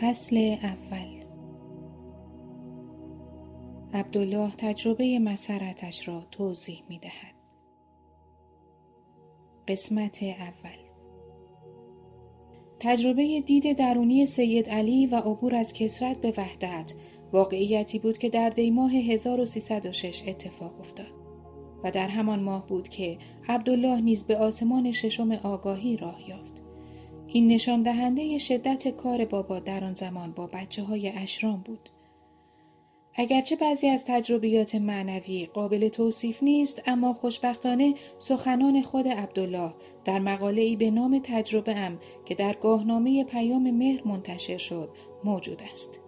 فصل اول عبدالله تجربه مسرتش را توضیح می دهد. قسمت اول تجربه دید درونی سید علی و عبور از کسرت به وحدت واقعیتی بود که در دیماه 1306 اتفاق افتاد و در همان ماه بود که عبدالله نیز به آسمان ششم آگاهی راه یافت. این نشان دهنده شدت کار بابا در آن زمان با بچه های اشرام بود. اگرچه بعضی از تجربیات معنوی قابل توصیف نیست اما خوشبختانه سخنان خود عبدالله در مقاله ای به نام تجربه ام که در گاهنامه پیام مهر منتشر شد موجود است.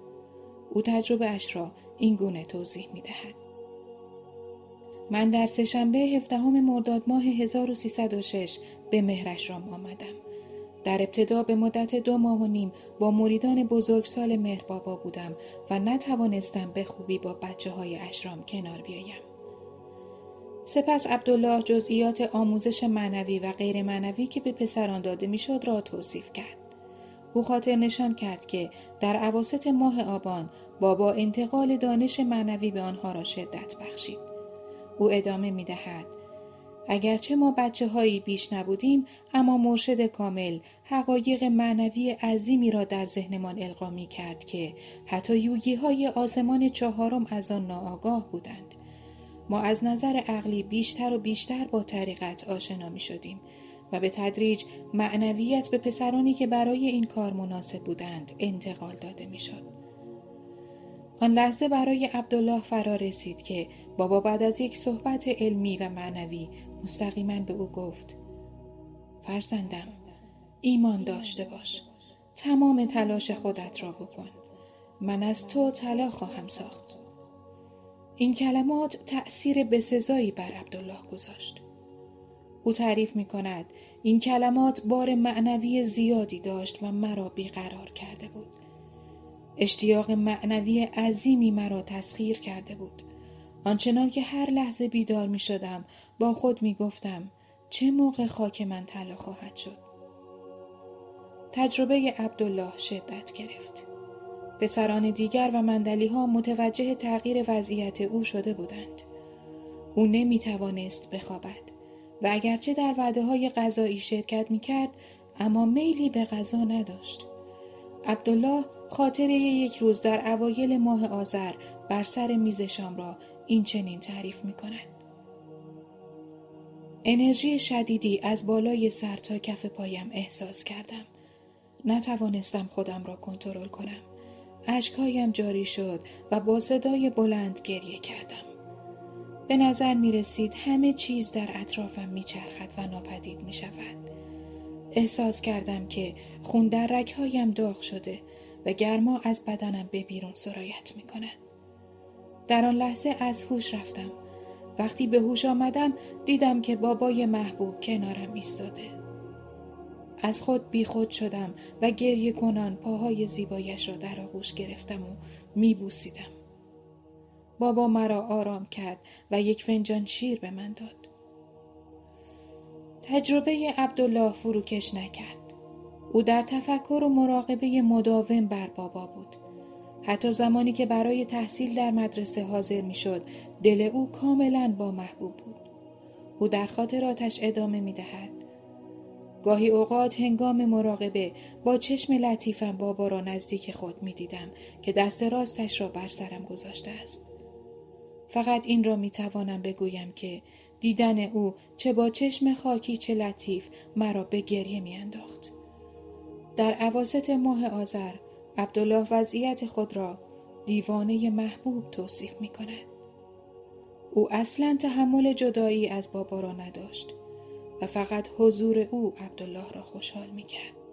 او تجربه اش را این گونه توضیح می دهد. من در سهشنبه هفدهم مرداد ماه 1306 به مهرشرام آمدم. در ابتدا به مدت دو ماه و نیم با مریدان بزرگسال مهربابا بودم و نتوانستم به خوبی با بچه های اشرام کنار بیایم. سپس عبدالله جزئیات آموزش معنوی و غیر معنوی که به پسران داده می‌شد را توصیف کرد. او خاطر نشان کرد که در عواست ماه آبان بابا انتقال دانش معنوی به آنها را شدت بخشید. او ادامه می دهد. اگرچه ما بچه هایی بیش نبودیم اما مرشد کامل حقایق معنوی عظیمی را در ذهنمان القا می کرد که حتی یوگی های آسمان چهارم از آن ناآگاه بودند. ما از نظر عقلی بیشتر و بیشتر با طریقت آشنا می شدیم و به تدریج معنویت به پسرانی که برای این کار مناسب بودند انتقال داده می شد. آن لحظه برای عبدالله فرا رسید که بابا بعد از یک صحبت علمی و معنوی مستقیما به او گفت فرزندم ایمان داشته باش تمام تلاش خودت را بکن. من از تو طلا خواهم ساخت. این کلمات تأثیر بسزایی بر عبدالله گذاشت. او تعریف می کند این کلمات بار معنوی زیادی داشت و مرا بیقرار کرده بود. اشتیاق معنوی عظیمی مرا تسخیر کرده بود. آنچنان که هر لحظه بیدار می شدم با خود می گفتم چه موقع خاک من طلا خواهد شد؟ تجربه عبدالله شدت گرفت. پسران دیگر و مندلی ها متوجه تغییر وضعیت او شده بودند. او نمی توانست بخوابد و اگرچه در وعده های غذایی شرکت می کرد اما میلی به غذا نداشت. عبدالله خاطره یک روز در اوایل ماه آذر بر سر میز شام را این چنین تعریف می کند. انرژی شدیدی از بالای سر تا کف پایم احساس کردم. نتوانستم خودم را کنترل کنم. اشکهایم جاری شد و با صدای بلند گریه کردم. به نظر می رسید همه چیز در اطرافم می چرخد و ناپدید می شود. احساس کردم که خون در رگهایم داغ شده و گرما از بدنم به بیرون سرایت می کند. در آن لحظه از هوش رفتم. وقتی به هوش آمدم دیدم که بابای محبوب کنارم ایستاده. از خود بیخود شدم و گریه کنان پاهای زیبایش را در آغوش گرفتم و میبوسیدم. بابا مرا آرام کرد و یک فنجان شیر به من داد. تجربه عبدالله فروکش نکرد. او در تفکر و مراقبه مداوم بر بابا بود. حتی زمانی که برای تحصیل در مدرسه حاضر می شد دل او کاملا با محبوب بود. او در خاطراتش ادامه می دهد. گاهی اوقات هنگام مراقبه با چشم لطیفم بابا را نزدیک خود می دیدم که دست راستش را بر سرم گذاشته است. فقط این را می توانم بگویم که دیدن او چه با چشم خاکی چه لطیف مرا به گریه می انداخت. در عواست ماه آذر عبدالله وضعیت خود را دیوانه محبوب توصیف می کند. او اصلا تحمل جدایی از بابا را نداشت و فقط حضور او عبدالله را خوشحال می کرد.